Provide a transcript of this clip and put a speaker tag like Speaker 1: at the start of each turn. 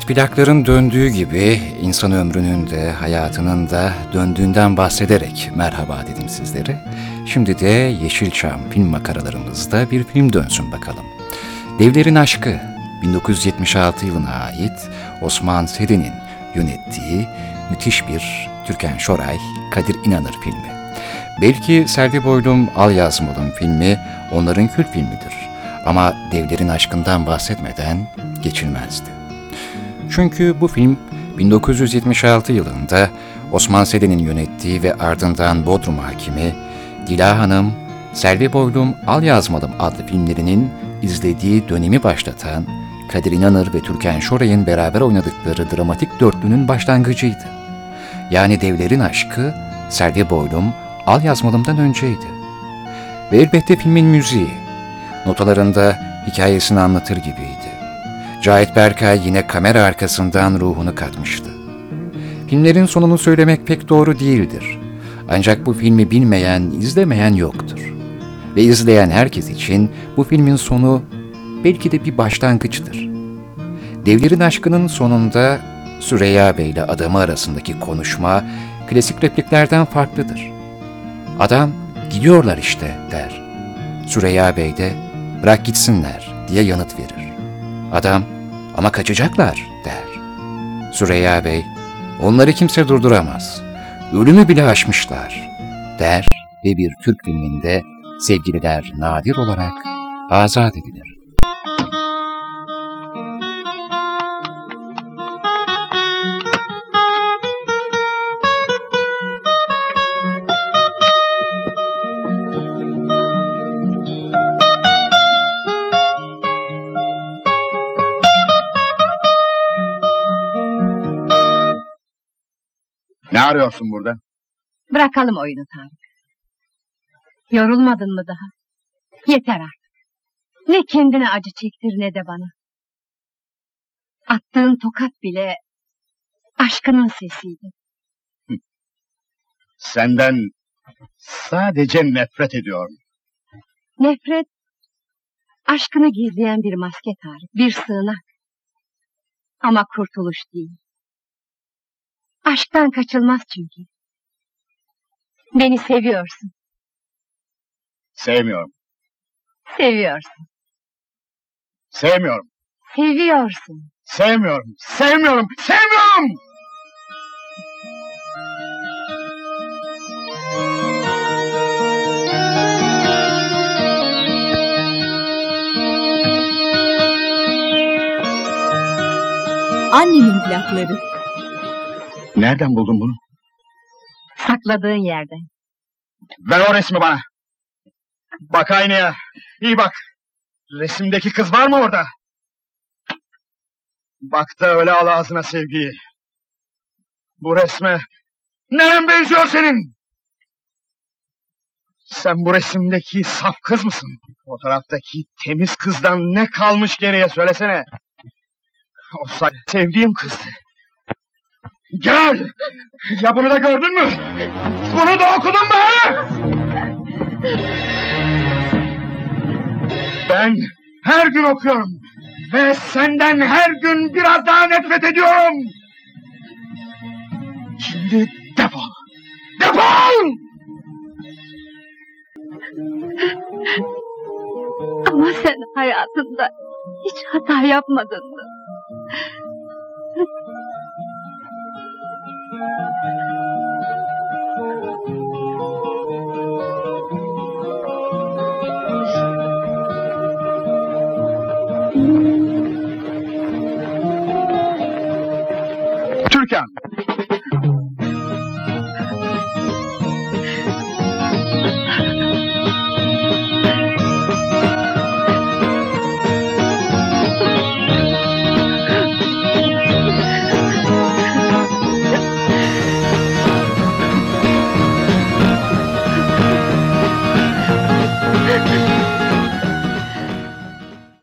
Speaker 1: Evet plakların döndüğü gibi insan ömrünün de hayatının da döndüğünden bahsederek merhaba dedim sizlere. Şimdi de Yeşilçam film makaralarımızda bir film dönsün bakalım. Devlerin Aşkı 1976 yılına ait Osman Serin'in yönettiği müthiş bir Türkan Şoray, Kadir İnanır filmi. Belki Selvi Boylum Al Yazmalım filmi onların kült filmidir. Ama devlerin aşkından bahsetmeden geçilmezdi. Çünkü bu film 1976 yılında Osman Seden'in yönettiği ve ardından Bodrum Hakimi, Dila Hanım, Selvi Boylum Al Yazmalım adlı filmlerinin izlediği dönemi başlatan Kadir İnanır ve Türkan Şoray'ın beraber oynadıkları dramatik dörtlünün başlangıcıydı. Yani Devlerin Aşkı, Selvi Boylum Al Yazmalım'dan önceydi. Ve elbette filmin müziği, notalarında hikayesini anlatır gibiydi. Cahit Berkay yine kamera arkasından ruhunu katmıştı. Filmlerin sonunu söylemek pek doğru değildir. Ancak bu filmi bilmeyen, izlemeyen yoktur. Ve izleyen herkes için bu filmin sonu belki de bir başlangıçtır. Devlerin aşkının sonunda Süreyya Bey ile adamı arasındaki konuşma klasik repliklerden farklıdır. Adam gidiyorlar işte der. Süreyya Bey de bırak gitsinler diye yanıt verir. Adam ama kaçacaklar der. Süreyya Bey onları kimse durduramaz. Ölümü bile aşmışlar der ve bir Türk filminde sevgililer nadir olarak azat edilir.
Speaker 2: Ne arıyorsun burada?
Speaker 3: Bırakalım oyunu Tarık. Yorulmadın mı daha? Yeter artık. Ne kendine acı çektir ne de bana. Attığın tokat bile aşkının sesiydi.
Speaker 2: Senden sadece nefret ediyorum.
Speaker 3: Nefret, aşkını gizleyen bir maske Tarık, bir sığınak. Ama kurtuluş değil. Aşktan kaçılmaz çünkü. Beni seviyorsun,
Speaker 2: Sevmiyorum.
Speaker 3: seviyorsun,
Speaker 2: Sevmiyorum.
Speaker 3: seviyorsun.
Speaker 2: Sevmiyorum. Sevmiyorum. Sevmiyorum.
Speaker 4: Annemin plakları.
Speaker 2: Nereden buldun bunu?
Speaker 3: Sakladığın yerden.
Speaker 2: Ver o resmi bana. Bak aynaya. İyi bak. Resimdeki kız var mı orada? Bak da öyle al ağzına sevgiyi. Bu resme neren benziyor senin? Sen bu resimdeki saf kız mısın? Fotoğraftaki temiz kızdan ne kalmış geriye söylesene. O say- sevdiğim kızdı. Gel! Ya bunu da gördün mü? Bunu da okudun mu? Ben her gün okuyorum. Ve senden her gün biraz daha nefret ediyorum. Şimdi defol. Defol!
Speaker 3: Ama sen hayatında hiç hata yapmadın mı? Thank you.